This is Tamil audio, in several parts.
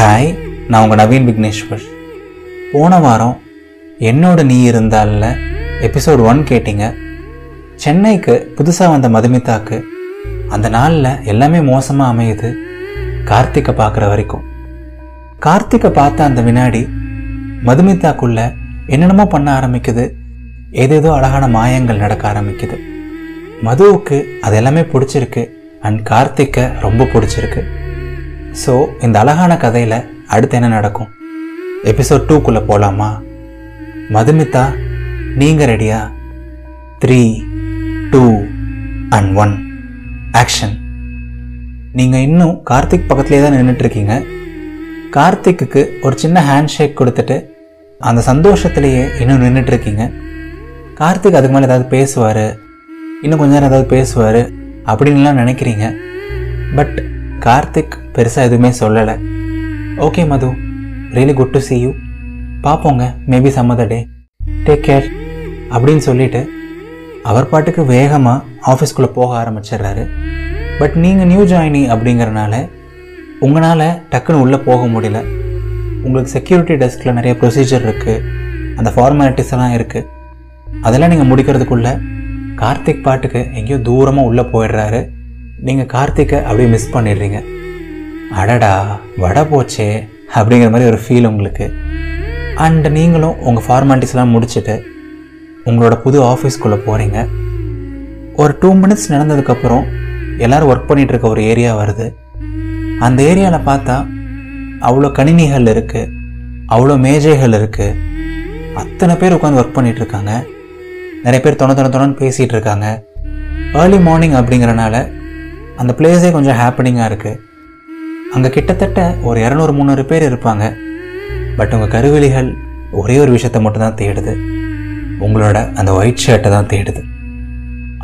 ஹாய் நான் உங்கள் நவீன் விக்னேஸ்வர். போன வாரம் என்னோட நீ இருந்தால எபிசோட் ஒன் கேட்டிங்க. சென்னைக்கு புதுசாக வந்த மதுமிதாக்கு அந்த நாளில் எல்லாமே மோசமாக அமையுது கார்த்திகை பார்க்குற வரைக்கும். கார்த்திகை பார்த்த அந்த வினாடி மதுமிதாக்குள்ள என்னென்னமோ பண்ண ஆரம்பிக்குது ஏதேதோ அழகான மாயங்கள் நடக்க ஆரம்பிக்குது. மதுவுக்கு அது எல்லாமே பிடிச்சிருக்கு அண்ட் கார்த்திக்கை ரொம்ப பிடிச்சிருக்கு. ஸோ இந்த அழகான கதையில் அடுத்து என்ன நடக்கும்? எபிசோட் டூக்குள்ளே போகலாமா மதுமிதா நீங்கள் ரெடியா three two and one action நீங்கள் இன்னும் கார்த்திக் பக்கத்துலேயே தான் நின்றுட்டுருக்கீங்க கார்த்திக்குக்கு ஒரு சின்ன ஹேண்ட் ஷேக் கொடுத்துட்டு அந்த சந்தோஷத்திலேயே இன்னும் நின்றுட்டுருக்கீங்க கார்த்திக் அதுக்கு மேலே ஏதாவது பேசுவார் இன்னும் கொஞ்ச நேரம் ஏதாவது பேசுவார் அப்படின்லாம் நினைக்கிறீங்க. பட் கார்த்திக் பெருசாக எதுவுமே சொல்லலை. Okay Madhu. Really good to see you பார்ப்போங்க maybe some other day take care அப்படின்னு சொல்லிட்டு அவர் பாட்டுக்கு வேகமாக ஆஃபீஸ்க்குள்ளே போக ஆரம்பிச்சிடுறாரு. பட் நீங்கள் நியூ ஜாயினி அப்படிங்கறனால உங்களால் டக்குன்னு உள்ளே போக முடியல. உங்களுக்கு செக்யூரிட்டி டெஸ்கில் நிறைய ப்ரொசீஜர் இருக்குது அந்த ஃபார்மாலிட்டிஸ் எல்லாம் இருக்குது அதெல்லாம் நீங்கள் முடிக்கிறதுக்குள்ள கார்த்திக் பாட்டுக்கு எங்கேயோ தூரமாக உள்ளே போயிடுறாரு. நீங்கள் கார்த்திக்கை அப்படியே மிஸ் பண்ணிடுறீங்க. அடடா வடை போச்சே அப்படிங்கிற மாதிரி ஒரு ஃபீல் உங்களுக்கு. அண்ட் நீங்களும் உங்கள் ஃபார்மாலிட்டிஸ்லாம் முடிச்சுட்டு உங்களோட புது ஆஃபீஸ்க்குள்ளே போகிறீங்க ஒரு டூ மினிட்ஸ் நடந்ததுக்கப்புறம் எல்லோரும் ஒர்க் பண்ணிகிட்டு இருக்க ஒரு ஏரியா வருது. அந்த ஏரியாவில் பார்த்தா அவ்வளோ கணினிகள் இருக்குது அவ்வளோ மேஜைகள் இருக்குது அத்தனை பேர் உட்காந்து ஒர்க் பண்ணிகிட்ருக்காங்க நிறைய பேர் தொண தொண தொணன்னு பேசிகிட்டு இருக்காங்க. ஏர்லி மார்னிங் அப்படிங்கிறனால அந்த பிளேஸே கொஞ்சம் ஹாப்பனிங்காக இருக்குது அங்கே கிட்டத்தட்ட ஒரு இரநூறு முந்நூறு பேர் இருப்பாங்க. பட் உங்கள் கருவிழிகள் ஒரே ஒரு விஷயத்தை மட்டும் தான் தேடுது. உங்களோட அந்த ஒயிட் ஷர்ட்டை தான் தேடுது.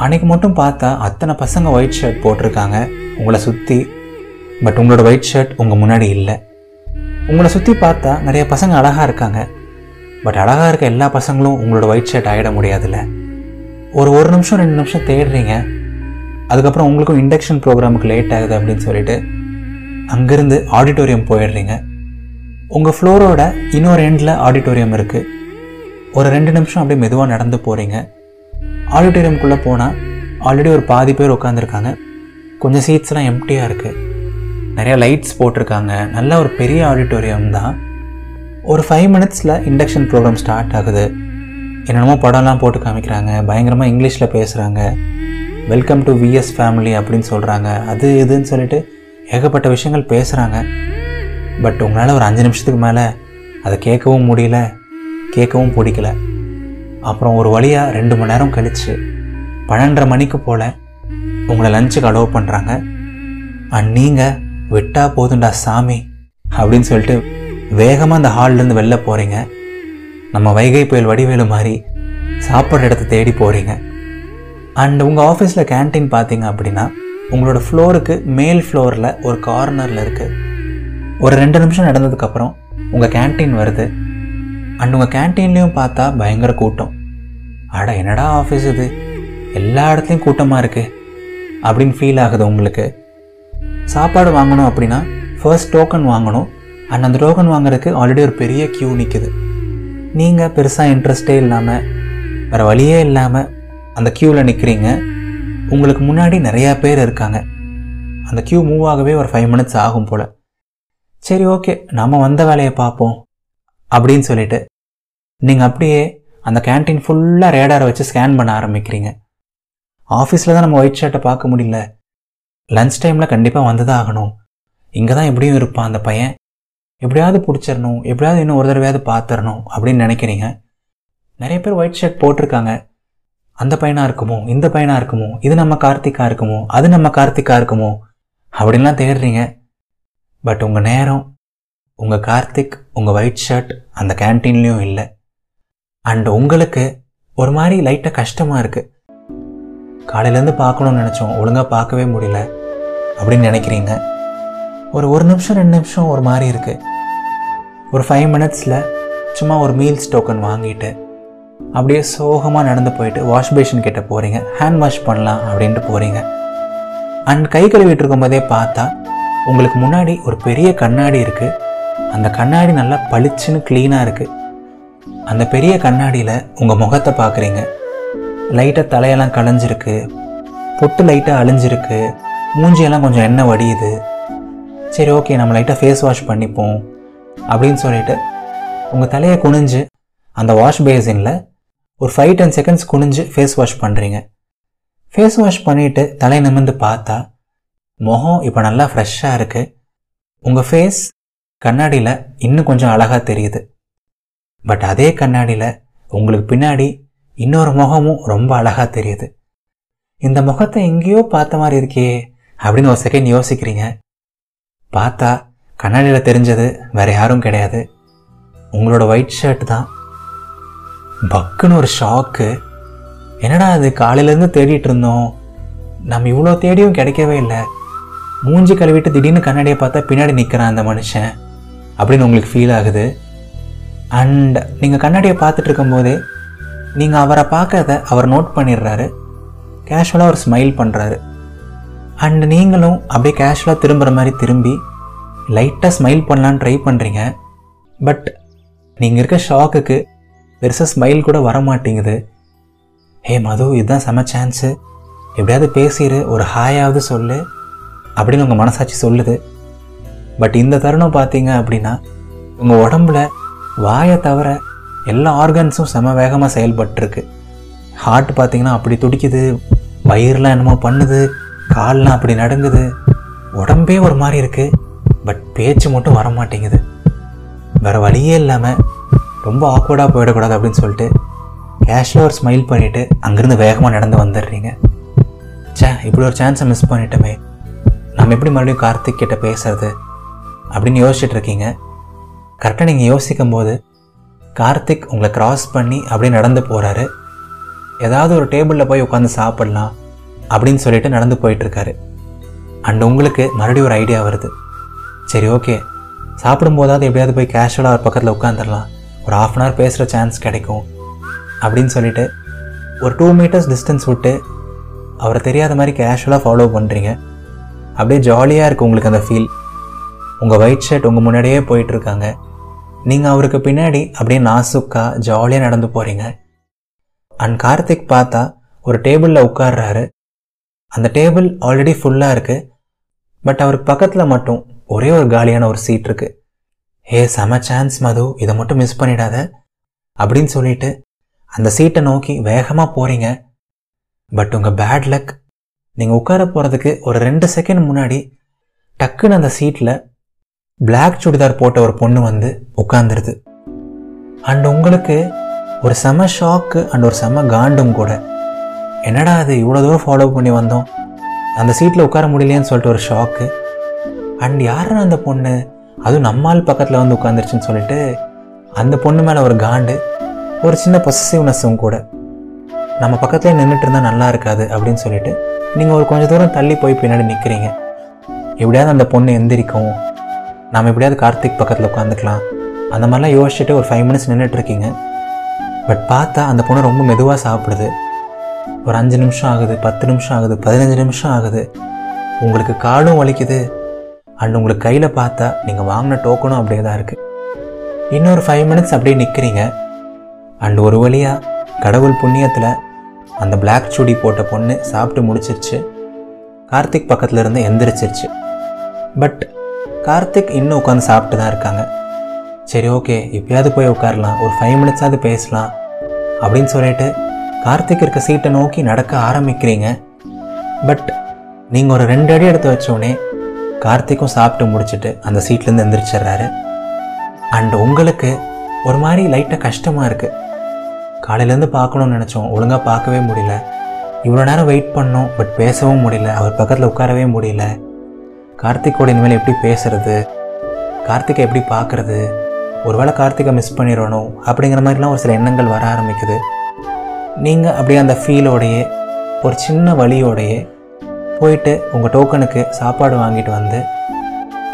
அன்றைக்கி மட்டும் பார்த்தா அத்தனை பசங்க ஒயிட் ஷர்ட் போட்டிருக்காங்க. உங்களை சுற்றி பட் உங்களோட ஒயிட் ஷர்ட் உங்கள் முன்னாடி இல்லை. உங்களை சுற்றி பார்த்தா நிறைய பசங்க அழகாக இருக்காங்க. பட் அழகாக இருக்க எல்லா பசங்களும் உங்களோட ஒயிட் ஷர்ட் ஆகிட முடியாதுல்ல. ஒரு ஒரு நிமிஷம் ரெண்டு நிமிஷம் தேடுறீங்க. அதுக்கப்புறம் உங்களுக்கும் இண்டக்ஷன் ப்ரோக்ராமுக்கு லேட் ஆகுது அப்படின்னு சொல்லிட்டு அங்கேருந்து ஆடிட்டோரியம் போயிடுறீங்க. உங்கள் ஃப்ளோரோட இன்னொரு எண்டில் ஆடிட்டோரியம் இருக்குது ஒரு ரெண்டு நிமிஷம் அப்படியே மெதுவாக நடந்து போகிறீங்க ஆடிட்டோரியம்குள்ளே போனால் ஆல்ரெடி ஒரு பாதி பேர் உட்காந்துருக்காங்க கொஞ்சம் சீட்ஸ்லாம் எம்டியாக இருக்குது நிறையா லைட்ஸ் போட்டிருக்காங்க. நல்ல ஒரு பெரிய ஆடிட்டோரியம் தான். ஒரு ஃபைவ் மினிட்ஸில் இண்டக்ஷன் ப்ரோக்ராம் ஸ்டார்ட் ஆகுது. என்னென்னமோ படம்லாம் போட்டு காமிக்கிறாங்க. பயங்கரமாக இங்கிலீஷில் பேசுகிறாங்க வெல்கம் டு விஎஸ் ஃபேமிலி அப்படின்னு சொல்கிறாங்க அது இதுன்னு சொல்லிட்டு ஏகப்பட்ட விஷயங்கள் பேசுகிறாங்க பட் உங்களால் ஒரு அஞ்சு நிமிஷத்துக்கு மேலே அதை கேட்கவும் முடியல கேட்கவும் பிடிக்கல. அப்புறம் ஒரு வழியாக ரெண்டு மணி நேரம் கழித்து பன்னெண்டரை மணிக்கு போல் உங்களை லஞ்சுக்கு அலோவ் பண்ணுறாங்க அண்ட் நீங்கள் விட்டா போதுண்டா சாமி அப்படின்னு சொல்லிட்டு வேகமாக அந்த ஹால்லேருந்து வெளில போகிறீங்க நம்ம வைகை புயல் வடிவேலு மாதிரி சாப்பிட்ற இடத்த தேடி போகிறீங்க அண்ட் உங்கள் ஆஃபீஸில் கேன்டீன் பார்த்தீங்க அப்படின்னா உங்களோட ஃப்ளோருக்கு மேல் ஃப்ளோரில் ஒரு கார்னரில் இருக்குது ஒரு ரெண்டு நிமிஷம் நடந்ததுக்கப்புறம் உங்கள் கேன்டீன் வருது. அண்ட் உங்கள் கேன்டீன்லேயும் பார்த்தா பயங்கர கூட்டம். அட என்னடா ஆஃபீஸ் இது? எல்லா இடத்துலையும் கூட்டமாக இருக்குது அப்படின்னு ஃபீல் ஆகுது உங்களுக்கு. சாப்பாடு வாங்கணும் அப்படின்னா ஃபர்ஸ்ட் டோக்கன் வாங்கணும். அண்ட் அந்த டோக்கன் வாங்குறதுக்கு ஆல்ரெடி ஒரு பெரிய க்யூ நிற்குது நீங்கள் பெருசாக இன்ட்ரெஸ்டே இல்லாமல் வேறு வழியே இல்லாமல் அந்த க்யூவில் நிற்கிறீங்க உங்களுக்கு முன்னாடி நிறையா பேர் இருக்காங்க. அந்த க்யூ மூவ் ஆகவே ஒரு ஃபைவ் மினிட்ஸ் ஆகும் போல். சரி ஓகே நம்ம வந்த வேலையை பார்ப்போம் அப்படின்னு சொல்லிட்டு. நீங்கள் அப்படியே அந்த கேன்டீன் ஃபுல்லாக ரேடாரை வச்சு ஸ்கேன் பண்ண ஆரம்பிக்கிறீங்க. ஆஃபீஸில் தான் நம்ம ஒயிட் ஷர்ட்டை பார்க்க முடியல. லன்ச் டைமில் கண்டிப்பாக வந்து தான் ஆகணும். இங்கே தான் எப்படியும் இருப்பான் அந்த பையன். எப்படியாவது பிடிச்சிடணும் எப்படியாவது இன்னும் ஒரு தடவையாவது பார்த்துடணும் அப்படின்னு நினைக்கிறீங்க. நிறைய பேர் ஒயிட் ஷர்ட் போட்டிருக்காங்க. அந்த பையனாக இருக்குமோ இந்த பையனாக இருக்குமோ இது நம்ம கார்த்திகா இருக்குமோ அது நம்ம கார்த்திகா இருக்குமோ அப்படின்லாம் தேடுறீங்க. பட் உங்கள் நேரம் உங்கள் கார்த்திக் உங்கள் ஒயிட் ஷர்ட் அந்த கேன்டீன்லேயும் இல்லை. அண்ட் உங்களுக்கு ஒரு மாதிரி லைட்டாக கஷ்டமாக இருக்குது காலையிலேருந்து பார்க்கணும்னு நினச்சோம் ஒழுங்காக பார்க்கவே முடியல அப்படின்னு நினைக்கிறீங்க. ஒரு ஒரு நிமிஷம் ரெண்டு நிமிஷம் ஒரு மாதிரி இருக்குது ஒரு ஃபைவ் மினிட்ஸில் சும்மா ஒரு மீல்ஸ் டோக்கன் வாங்கிட்டு அப்படியே சோகமாக நடந்து போயிட்டு வாஷ் பேஷன் கிட்ட போகிறீங்க ஹேண்ட் வாஷ் பண்ணலாம் அப்படின்ட்டு போகிறீங்க அண்ட் கை கழுவிட்டு இருக்கும்போதே பார்த்தா உங்களுக்கு முன்னாடி ஒரு பெரிய கண்ணாடி இருக்குது அந்த கண்ணாடி நல்லா பளிச்சுன்னு க்ளீனாக இருக்குது அந்த பெரிய கண்ணாடியில் உங்கள் முகத்தை பார்க்குறீங்க. லைட்டாக தலையெல்லாம் களைஞ்சிருக்கு. பொட்டு லைட்டாக அழிஞ்சிருக்கு. மூஞ்சியெல்லாம் கொஞ்சம் எண்ணெய் வடியுது. சரி ஓகே நம்ம லைட்டாக ஃபேஸ் வாஷ் பண்ணிப்போம். அப்படின்னு சொல்லிட்டு உங்கள் தலையை குனிஞ்சு அந்த வாஷ் பேசினில் ஒரு ஃபைவ் டென் செகண்ட்ஸ் குனிஞ்சு ஃபேஸ் வாஷ் பண்ணுறீங்க ஃபேஸ் வாஷ் பண்ணிவிட்டு தலை நிமிர்ந்து பார்த்தா முகம் இப்போ நல்லா ஃப்ரெஷ்ஷாக இருக்குது உங்கள் ஃபேஸ் கண்ணாடியில் இன்னும் கொஞ்சம் அழகாக தெரியுது. பட் அதே கண்ணாடியில் உங்களுக்கு பின்னாடி இன்னொரு முகமும் ரொம்ப அழகாக தெரியுது. இந்த முகத்தை எங்கேயோ பார்த்த மாதிரி இருக்கே அப்படின்னு ஒரு செகண்ட் யோசிக்கிறீங்க. பார்த்தா கண்ணாடியில் தெரிஞ்சது வேற யாரும் கிடையாது. உங்களோட ஒயிட் ஷர்ட் தான் பக்குன்னு ஒரு ஷாக்கு என்னடா அது காலையிலேருந்து தேடிட்டு இருந்தோம். நம்ம இவ்வளோ தேடியும் கிடைக்கவே இல்லை. மூஞ்சி கழுவிட்டு திடீர்னு கண்ணாடியை பார்த்தா பின்னாடி நிற்கிறான் அந்த மனுஷன். அப்படின்னு உங்களுக்கு ஃபீல் ஆகுது. அண்ட் நீங்கள் கண்ணாடியை பார்த்துட்டு இருக்கும்போதே நீங்கள் அவரை பார்க்கறத அவர் நோட் பண்ணிடுறாரு. கேஷுவலாக ஒரு ஸ்மைல் பண்ணுறாரு அண்ட் நீங்களும் அப்படியே கேஷுவலாக திரும்புகிற மாதிரி திரும்பி லைட்டாக ஸ்மைல் பண்ணலான்னு ட்ரை பண்ணுறீங்க பட் நீங்கள் இருக்க ஷாக்குக்கு பெருசாக ஸ்மைல் கூட வர மாட்டேங்குது ஹே மது இதுதான் செம சான்ஸு எப்படியாவது பேசிடு ஒரு ஹாயாவது சொல்லு அப்படின்னு உங்கள் மனசாட்சி சொல்லுது. பட் இந்த தருணம் பார்த்தீங்க அப்படின்னா உங்கள் உடம்புல வாயை தவிர எல்லா ஆர்கன்ஸும் செம வேகமாக செயல்பட்டுருக்கு. ஹார்ட் பார்த்தீங்கன்னா அப்படி துடிக்குது வயிறுலாம் என்னமோ பண்ணுது கால்லாம் அப்படி நடங்குது. உடம்பே ஒரு மாதிரி இருக்குது பட் பேச்சு மட்டும் வர மாட்டேங்குது வேறு வழியே இல்லாமல் ரொம்ப ஆக்வர்டாக போயிடக்கூடாது அப்படின்னு சொல்லிட்டு கேஷுவலாக ஒரு ஸ்மைல் பண்ணிவிட்டு அங்கேருந்து வேகமாக நடந்து வந்துடுறீங்க. ச்சே இப்படி ஒரு சான்ஸை மிஸ் பண்ணிட்டோமே. நம்ம எப்படி மறுபடியும் கார்த்திக் கிட்ட பேசுறது அப்படின்னு யோசிச்சுட்டு இருக்கீங்க. கரெக்டாக நீங்கள் யோசிக்கும் போது கார்த்திக் உங்களை கிராஸ் பண்ணி அப்படியே நடந்து போகிறாரு ஏதாவது ஒரு டேபிளில் போய் உட்காந்து சாப்பிடலாம் அப்படின்னு சொல்லிட்டு நடந்து போயிட்டுருக்காரு அண்ட் உங்களுக்கு மறுபடியும் ஒரு ஐடியா வருது. சரி ஓகே சாப்பிடும்போதாவது எப்படியாவது போய் கேஷுவலாக ஒரு பக்கத்தில் உட்காந்துடலாம் ஒரு ஆஃப் அன் ஹவர் பேசுகிற சான்ஸ் கிடைக்கும் அப்படின்னு சொல்லிட்டு ஒரு டூ மீட்டர்ஸ் டிஸ்டன்ஸ் விட்டு அவரை தெரியாத மாதிரி கேஷுவலாக ஃபாலோ பண்ணுறீங்க அப்படியே ஜாலியாக இருக்குது உங்களுக்கு அந்த ஃபீல் உங்கள் ஒயிட் ஷர்ட் உங்கள் முன்னாடியே போயிட்டுருக்காங்க நீங்கள் அவருக்கு பின்னாடி அப்படியே நாசுக்காக ஜாலியாக நடந்து போகிறீங்க அண்ட் கார்த்திக் பார்த்தா ஒரு டேபிளில் உட்கார்றாரு. அந்த டேபிள் ஆல்ரெடி ஃபுல்லாக இருக்குது பட் அவருக்கு பக்கத்தில் மட்டும் ஒரே ஒரு காலியான ஒரு சீட் இருக்குது ஹே செம சான்ஸ் மது இதை மட்டும் மிஸ் பண்ணிடாத அப்படின்னு சொல்லிட்டு அந்த சீட்டை நோக்கி வேகமாக போகிறீங்க பட் உங்கள் பேட் லக் நீங்கள் உட்கார போகிறதுக்கு ஒரு ரெண்டு செகண்ட் முன்னாடி டக்குன்னு அந்த சீட்டில் பிளாக் சுடிதார் போட்ட ஒரு பொண்ணு வந்து உட்காந்துருது அண்ட் உங்களுக்கு ஒரு செம ஷாக்கு அண்ட் ஒரு செம காண்டும் கூட. என்னடா அது இவ்வளோ தூரம் ஃபாலோ பண்ணி வந்தோம்? அந்த சீட்டில் உட்கார முடியலையேன்னு சொல்லிட்டு ஒரு ஷாக்கு அண்ட் யாருன்னு அந்த பொண்ணு? அதுவும் நம்மால் பக்கத்தில் வந்து உட்காந்துருச்சுன்னு சொல்லிட்டு அந்த பொண்ணு மேலே ஒரு காண்டு ஒரு சின்ன பொசசிவ்னஸும் கூட. நம்ம பக்கத்தில் நின்றுட்டு இருந்தால் நல்லா இருக்காது அப்படின்னு சொல்லிட்டு நீங்கள் ஒரு கொஞ்சம் தூரம் தள்ளி போய் பின்னாடி நிற்கிறீங்க எப்படியாவது அந்த பொண்ணு எந்திரிக்கும். நாம் எப்படியாவது கார்த்திக் பக்கத்தில் உட்காந்துக்கலாம் அந்த மாதிரிலாம் யோசிச்சுட்டு ஒரு ஃபைவ் மினிட்ஸ் நின்றுட்டு இருக்கீங்க பட் பார்த்தா அந்த பொண்ணு ரொம்ப மெதுவாக சாப்பிடுது. ஒரு அஞ்சு நிமிஷம் ஆகுது பத்து நிமிஷம் ஆகுது பதினஞ்சு நிமிஷம் ஆகுது. உங்களுக்கு காலும் வலிக்குது. அண்ட் உங்களுக்கு கையில் பார்த்தா நீங்கள் வாங்கின டோக்கனும் அப்படியே தான் இருக்குது இன்னொரு ஃபைவ் மினிட்ஸ் அப்படியே நிற்கிறீங்க அண்ட் ஒரு வழியாக கடவுள் புண்ணியத்தில் அந்த பிளாக் சுடி போட்ட பொண்ணு சாப்பிட்டு முடிச்சிருச்சு. கார்த்திக் பக்கத்தில் இருந்து எந்திரிச்சிருச்சு. பட் கார்த்திக் இன்னும் உட்காந்து சாப்பிட்டு தான் இருக்காங்க. சரி ஓகே இப்போயாவது போய் உட்காரலாம். ஒரு ஃபைவ் மினிட்ஸாவது பேசலாம் அப்படின்னு சொல்லிட்டு கார்த்திக் இருக்க சீட்டை நோக்கி நடக்க ஆரம்பிக்கிறீங்க. பட் நீங்கள் ஒரு ரெண்டு அடி எடுத்து வச்சோடனே கார்த்திக்கும் சாப்பிட்டு முடிச்சுட்டு அந்த சீட்லேருந்து எந்திரிச்சிடுறாரு. அண்ட் உங்களுக்கு ஒரு மாதிரி லைட்டாக கஷ்டமாக இருக்குது காலையிலேருந்து பார்க்கணும்னு நினச்சோம். ஒழுங்காக பார்க்கவே முடியல. இவ்வளோ நேரம் வெயிட் பண்ணோம் பட் பேசவும் முடியல. அவர் பக்கத்தில் உட்காரவே முடியல. கார்த்திகோட இனிமேல் எப்படி பேசுறது? கார்த்திகை எப்படி பார்க்குறது? ஒருவேளை கார்த்திகை மிஸ் பண்ணிடணும் அப்படிங்கிற மாதிரிலாம் ஒரு சில எண்ணங்கள் வர ஆரம்பிக்குது. நீங்கள் அப்படியே அந்த ஃபீலோடையே ஒரு சின்ன வழியோடையே போயிட்டு உங்கள் டோக்கனுக்கு சாப்பாடு வாங்கிட்டு வந்து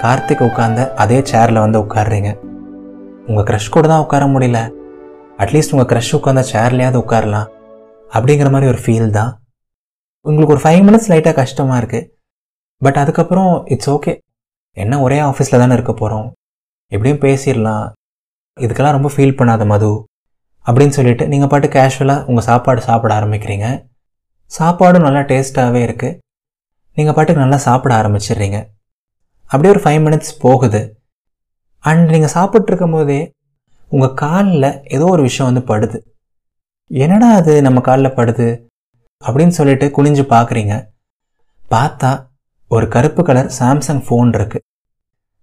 கார்த்திக் உட்காந்த அதே சேரில் வந்து உட்காடுறீங்க உங்கள் க்ரஷ் கூட தான் உட்கார முடியல. அட்லீஸ்ட் உங்கள் க்ரஷ் உட்காந்த சேர்லையாவது உட்காரலாம். அப்படிங்கிற மாதிரி ஒரு ஃபீல் தான். உங்களுக்கு ஒரு ஃபைவ் மினிட்ஸ் லைட்டாக கஷ்டமாக இருக்குது பட் அதுக்கப்புறம் இட்ஸ் ஓகே என்ன ஒரே ஆஃபீஸில் தானே இருக்க போகிறோம் எப்படியும் பேசிடலாம். இதுக்கெல்லாம் ரொம்ப ஃபீல் பண்ணாத மது. அப்படின்னு சொல்லிட்டு நீங்கள் பாட்டு கேஷுவலாக உங்கள் சாப்பாடு சாப்பிட ஆரம்பிக்கிறீங்க. சாப்பாடும் நல்லா டேஸ்ட்டாகவே இருக்குது நீங்கள் பாட்டுக்கு நல்லா சாப்பிட ஆரம்பிச்சிடுறீங்க. அப்படியே ஒரு ஃபைவ் மினிட்ஸ் போகுது. அண்ட் நீங்கள் சாப்பிட்ருக்கும் போதே உங்கள் காலில் ஏதோ ஒரு விஷயம் வந்து படுது. என்னடா அது நம்ம காலில் படுது? அப்படின்னு சொல்லிட்டு குனிஞ்சு பார்க்குறீங்க பார்த்தா ஒரு கருப்பு கலர் சாம்சங் ஃபோன் இருக்கு.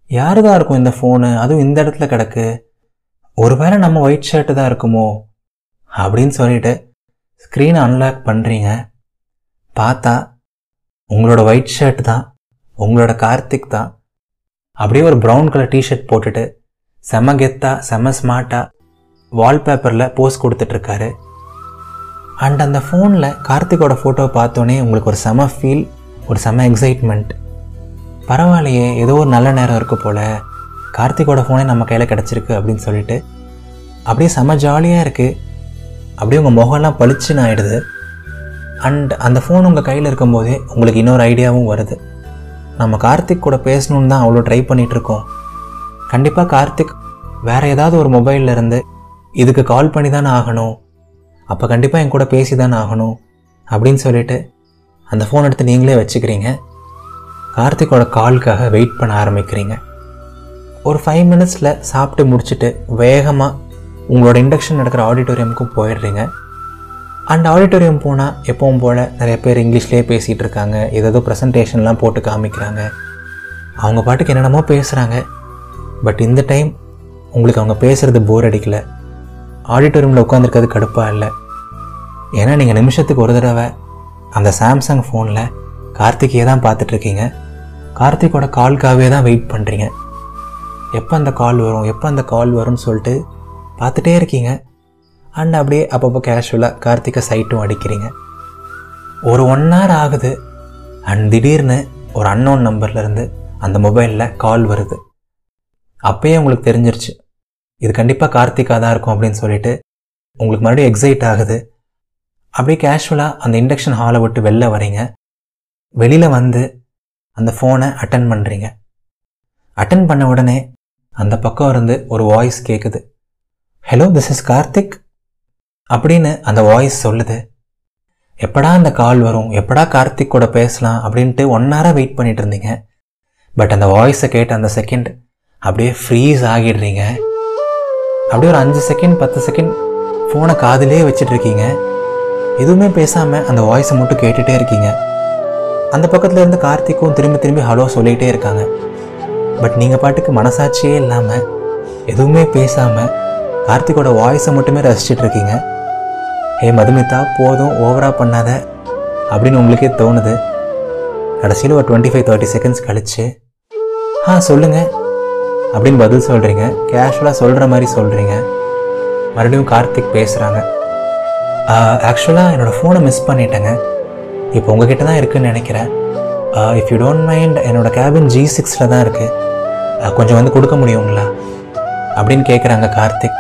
யாருதான் இருக்கும் இந்த ஃபோனு அதுவும் இந்த இடத்துல கிடக்கு. ஒருவேளை நம்ம ஒயிட் ஷர்ட்டு தான் இருக்குமோ? அப்படின்னு சொல்லிட்டு ஸ்க்ரீனை அன்லாக் பண்ணுறீங்க பார்த்தா உங்களோட ஒயிட் ஷர்ட் தான் உங்களோட கார்த்திக் தான். அப்படியே ஒரு ப்ரௌன் கலர் டிஷர்ட் போட்டுட்டு செம கெத்தா செம ஸ்மார்ட்டாக வால்பேப்பரில் போஸ்ட் கொடுத்துட்ருக்காரு. அண்ட் அந்த ஃபோனில் கார்த்திகோட ஃபோட்டோவை பார்த்தோன்னே உங்களுக்கு ஒரு செம ஃபீல் ஒரு செம எக்ஸைட்மெண்ட் பரவாயில்லையே ஏதோ ஒரு நல்ல நேரம் இருக்கு போல். கார்த்திகோட ஃபோனே நம்ம கையில் கிடச்சிருக்கு அப்படின்னு சொல்லிட்டு அப்படியே செம ஜாலியாக இருக்குது அப்படியே உங்கள் முகம்லாம் பளிச்சுன்னு ஆகிடுது அண்ட் அந்த ஃபோன் உங்கள் கையில் இருக்கும்போதே உங்களுக்கு இன்னொரு ஐடியாவும் வருது. நம்ம கார்த்திக் கூட பேசணுன்னு தான் அவ்வளோ ட்ரை பண்ணிகிட்ருக்கோம் கண்டிப்பாக கார்த்திக் வேறு ஏதாவது ஒரு மொபைலில் இருந்து இதுக்கு கால் பண்ணி தானே ஆகணும். அப்போ கண்டிப்பாக என் கூட பேசி தானே ஆகணும். அப்படின்னு சொல்லிட்டு அந்த ஃபோன் எடுத்து நீங்களே வச்சுக்கிறீங்க. கார்த்திக்கோட காலுக்காக வெயிட் பண்ண ஆரம்பிக்கிறீங்க. ஒரு ஃபைவ் மினிட்ஸில் சாப்பிட்டு முடிச்சுட்டு வேகமாக உங்களோட இண்டக்ஷன் நடக்கிற ஆடிட்டோரியமுக்கும் போயிடுறீங்க. அண்ட் ஆடிட்டோரியம் போனால் எப்பவும் போல் நிறைய பேர் இங்கிலீஷ்லேயே பேசிகிட்டு இருக்காங்க. ஏதோ ப்ரெசன்டேஷன்லாம் போட்டு காமிக்கிறாங்க. அவங்க பாட்டுக்கு என்னென்னமோ பேசுகிறாங்க பட் இந்த டைம் உங்களுக்கு அவங்க பேசுகிறது போர் அடிக்கல. ஆடிட்டோரியமில் உட்காந்துருக்கிறது கடுப்பாக இல்லை. ஏன்னா நீங்கள் நிமிஷத்துக்கு ஒரு தடவை அந்த சாம்சங் ஃபோனில் கார்த்திகையை தான் பார்த்துட்ருக்கீங்க கார்த்திகோட கால்க்காகவே தான் வெயிட் பண்ணுறீங்க எப்போ அந்த கால் வரும் எப்போ அந்த கால் வரும்னு சொல்லிட்டு பார்த்துட்டே இருக்கீங்க. அண்ட் அப்படியே அப்பப்போ கேஷுவலாக கார்த்திகை சைட்டும் அடிக்கிறீங்க. ஒரு ஒன் ஹவர் ஆகுது. அண்ட் திடீர்னு ஒரு அன்னோன் நம்பர்லேருந்து அந்த மொபைலில் கால் வருது. அப்பயே உங்களுக்கு தெரிஞ்சிருச்சு. இது கண்டிப்பாக கார்த்திகா தான் இருக்கும் அப்படின்னு சொல்லிட்டு உங்களுக்கு மறுபடியும் எக்ஸைட் ஆகுது. அப்படியே கேஷுவலாக அந்த இண்டக்ஷன் ஹாலை விட்டு வெளில வரீங்க வெளியில் வந்து அந்த ஃபோனை அட்டன் பண்ணுறீங்க அட்டன் பண்ண உடனே அந்த பக்கம் இருந்து ஒரு வாய்ஸ் கேட்குது ஹலோ திஸ் இஸ் கார்த்திக் அப்படின்னு அந்த வாய்ஸ் சொல்லுது. எப்படா அந்த கால் வரும்? எப்படா கார்த்திக் கூட பேசலாம்? அப்படின்ட்டு ஒன் ஹவராக வெயிட் பண்ணிட்டு இருந்தீங்க. பட் அந்த வாய்ஸை கேட்ட அந்த செகண்ட் அப்படியே ஃப்ரீஸ் ஆகிடுறீங்க. அப்படியே ஒரு அஞ்சு செகண்ட் பத்து செகண்ட் ஃபோனை காதிலே வச்சுட்டு இருக்கீங்க. எதுவுமே பேசாமல் அந்த வாய்ஸை மட்டும் கேட்டுகிட்டே இருக்கீங்க. அந்த பக்கத்தில் இருந்து கார்த்திக்கும் திரும்பி திரும்பி ஹலோ சொல்லிகிட்டே இருக்காங்க. பட் நீங்கள் பாட்டுக்கு மனசாட்சியே இல்லாமல் எதுவுமே பேசாமல் கார்த்திக்கோட வாய்ஸை மட்டுமே ரசிச்சிட்டு இருக்கீங்க. ஹே மதுமிதா போதும் ஓவராக பண்ணாத அப்படின்னு உங்களுக்கே தோணுது. கடைசியில் ஒரு டுவெண்ட்டி ஃபைவ் தேர்ட்டி செகண்ட்ஸ் கழிச்சு ஆ சொல்லுங்கள் அப்படின்னு பதில் சொல்கிறீங்க கேஷுவலாக சொல்கிற மாதிரி சொல்கிறீங்க மறுபடியும் கார்த்திக் பேசுகிறாங்க ஆக்சுவலாக என்னோடய ஃபோனை மிஸ் பண்ணிட்டேங்க. இப்போ உங்ககிட்ட தான் இருக்குன்னு நினைக்கிறேன். இஃப் யூ டோன்ட் மைண்ட் என்னோடய கேபின் ஜி சிக்ஸில் தான் இருக்குது கொஞ்சம் வந்து கொடுக்க முடியுங்களா? அப்படின்னு கேட்குறாங்க கார்த்திக்.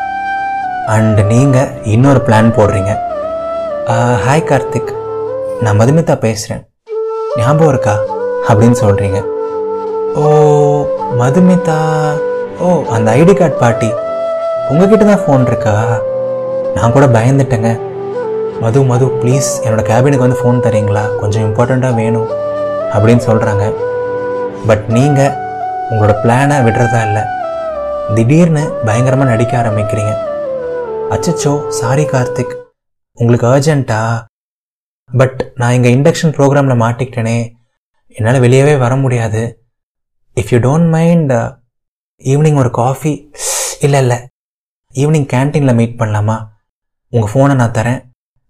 அண்ட் நீங்கள் இன்னொரு பிளான் போடுறீங்க. ஹாய் கார்த்திக். நான் மதுமிதா பேசுகிறேன் ஞாபகம் இருக்கா? அப்படின்னு சொல்கிறீங்க ஓ மதுமிதா. ஓ அந்த ஐடி கார்டு பாட்டி. உங்ககிட்ட தான் ஃபோன் இருக்கா? நான் கூட பயந்துட்டேங்க. மது மது ப்ளீஸ் என்னோட கேபினுக்கு வந்து ஃபோன் தரீங்களா? கொஞ்சம் இம்பார்ட்டண்ட்டாக வேணும். அப்படின்னு சொல்கிறாங்க பட் நீங்கள் உங்களோட பிளானை விடுறதா இல்லை. திடீர்னு பயங்கரமாக நடிக்க ஆரம்பிக்கிறீங்க. அச்சச்சோ சாரி கார்த்திக். உங்களுக்கு அர்ஜென்ட்டா பட் நான் இங்கே இண்டக்ஷன் ப்ரோக்ராமில் மாட்டிக்கிட்டேனே. என்னால் வெளியவே வர முடியாது. If you don't mind evening ஒரு காஃபி இல்லை இல்லை. ஈவினிங் கேன்டீனில் மீட் பண்ணலாமா? உங்கள் ஃபோனை நான் தரேன்.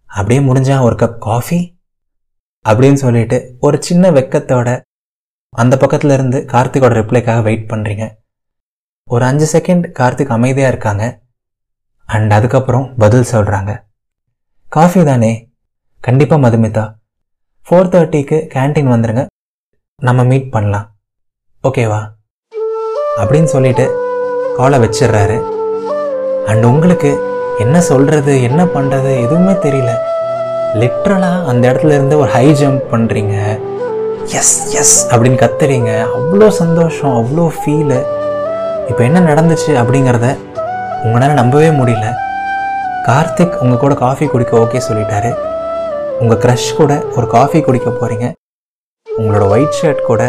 அப்படியே முடிஞ்சால் ஒரு கப் காஃபி அப்படின்னு சொல்லிட்டு ஒரு சின்ன வெக்கத்தோட அந்த பக்கத்தில் இருந்து கார்த்திகோட ரிப்ளைக்காக வெயிட் பண்ணுறீங்க ஒரு அஞ்சு செகண்ட் கார்த்திக் அமைதியாக இருக்காங்க. அண்ட் அதுக்கப்புறம் பதில் சொல்கிறாங்க காஃபி தானே? கண்டிப்பாக மதுமிதா. ஃபோர் தேர்ட்டிக்கு கேன்டீன் வந்துடுங்க நம்ம மீட் பண்ணலாம். ஓகேவா அப்படின்னு சொல்லிட்டு காலை வச்சிடுறாரு அண்ட் உங்களுக்கு என்ன சொல்கிறது என்ன பண்ணுறது எதுவுமே தெரியல. லிட்ரலாக அந்த இடத்துல இருந்து ஒரு ஹை ஜம்ப் பண்ணுறீங்க எஸ் எஸ் அப்படின்னு கத்துறீங்க. அவ்வளோ சந்தோஷம் அவ்வளோ ஃபீலு இப்போ என்ன நடந்துச்சு அப்படிங்கிறத உங்களால் நம்பவே முடியல. கார்த்திக் உங்கள் கூட காஃபி குடிக்க ஓகே சொல்லிட்டாரு. உங்கள் க்ரஷ் கூட ஒரு காஃபி குடிக்க போகிறீங்க உங்களோட ஒயிட் ஷர்ட் கூட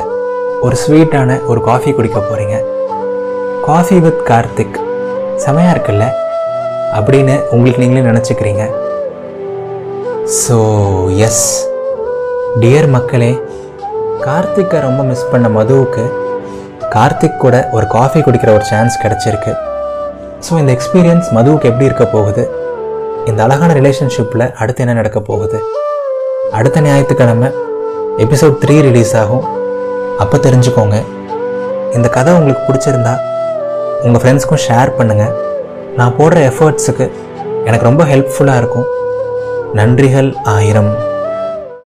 ஒரு ஸ்வீட்டான ஒரு காஃபி குடிக்க போகிறீங்க காஃபி வித் கார்த்திக். செமையாக இருக்குல்ல? அப்படின்னு உங்களுக்கு நீங்களே நினச்சிக்கிறீங்க. ஸோ எஸ் டியர் மக்களே கார்த்திக்கை ரொம்ப மிஸ் பண்ண மதுவுக்கு கார்த்திக் கூட ஒரு காஃபி குடிக்கிற ஒரு சான்ஸ் கிடச்சிருக்கு. ஸோ இந்த எக்ஸ்பீரியன்ஸ் மதுவுக்கு எப்படி இருக்க போகுது? இந்த அழகான ரிலேஷன்ஷிப்பில் அடுத்து என்ன நடக்க போகுது? அடுத்த ஞாயிற்றுக்கிழமை எபிசோட் த்ரீ ரிலீஸ் ஆகும். அப்போ தெரிஞ்சுக்கோங்க. இந்த கதை உங்களுக்கு பிடிச்சிருந்தா உங்கள் ஃப்ரெண்ட்ஸ்க்கும் ஷேர் பண்ணுங்கள் நான் போடுற எஃபர்ட்ஸுக்கு எனக்கு ரொம்ப ஹெல்ப்ஃபுல்லாக இருக்கும். நன்றிகள் ஆயிரம்.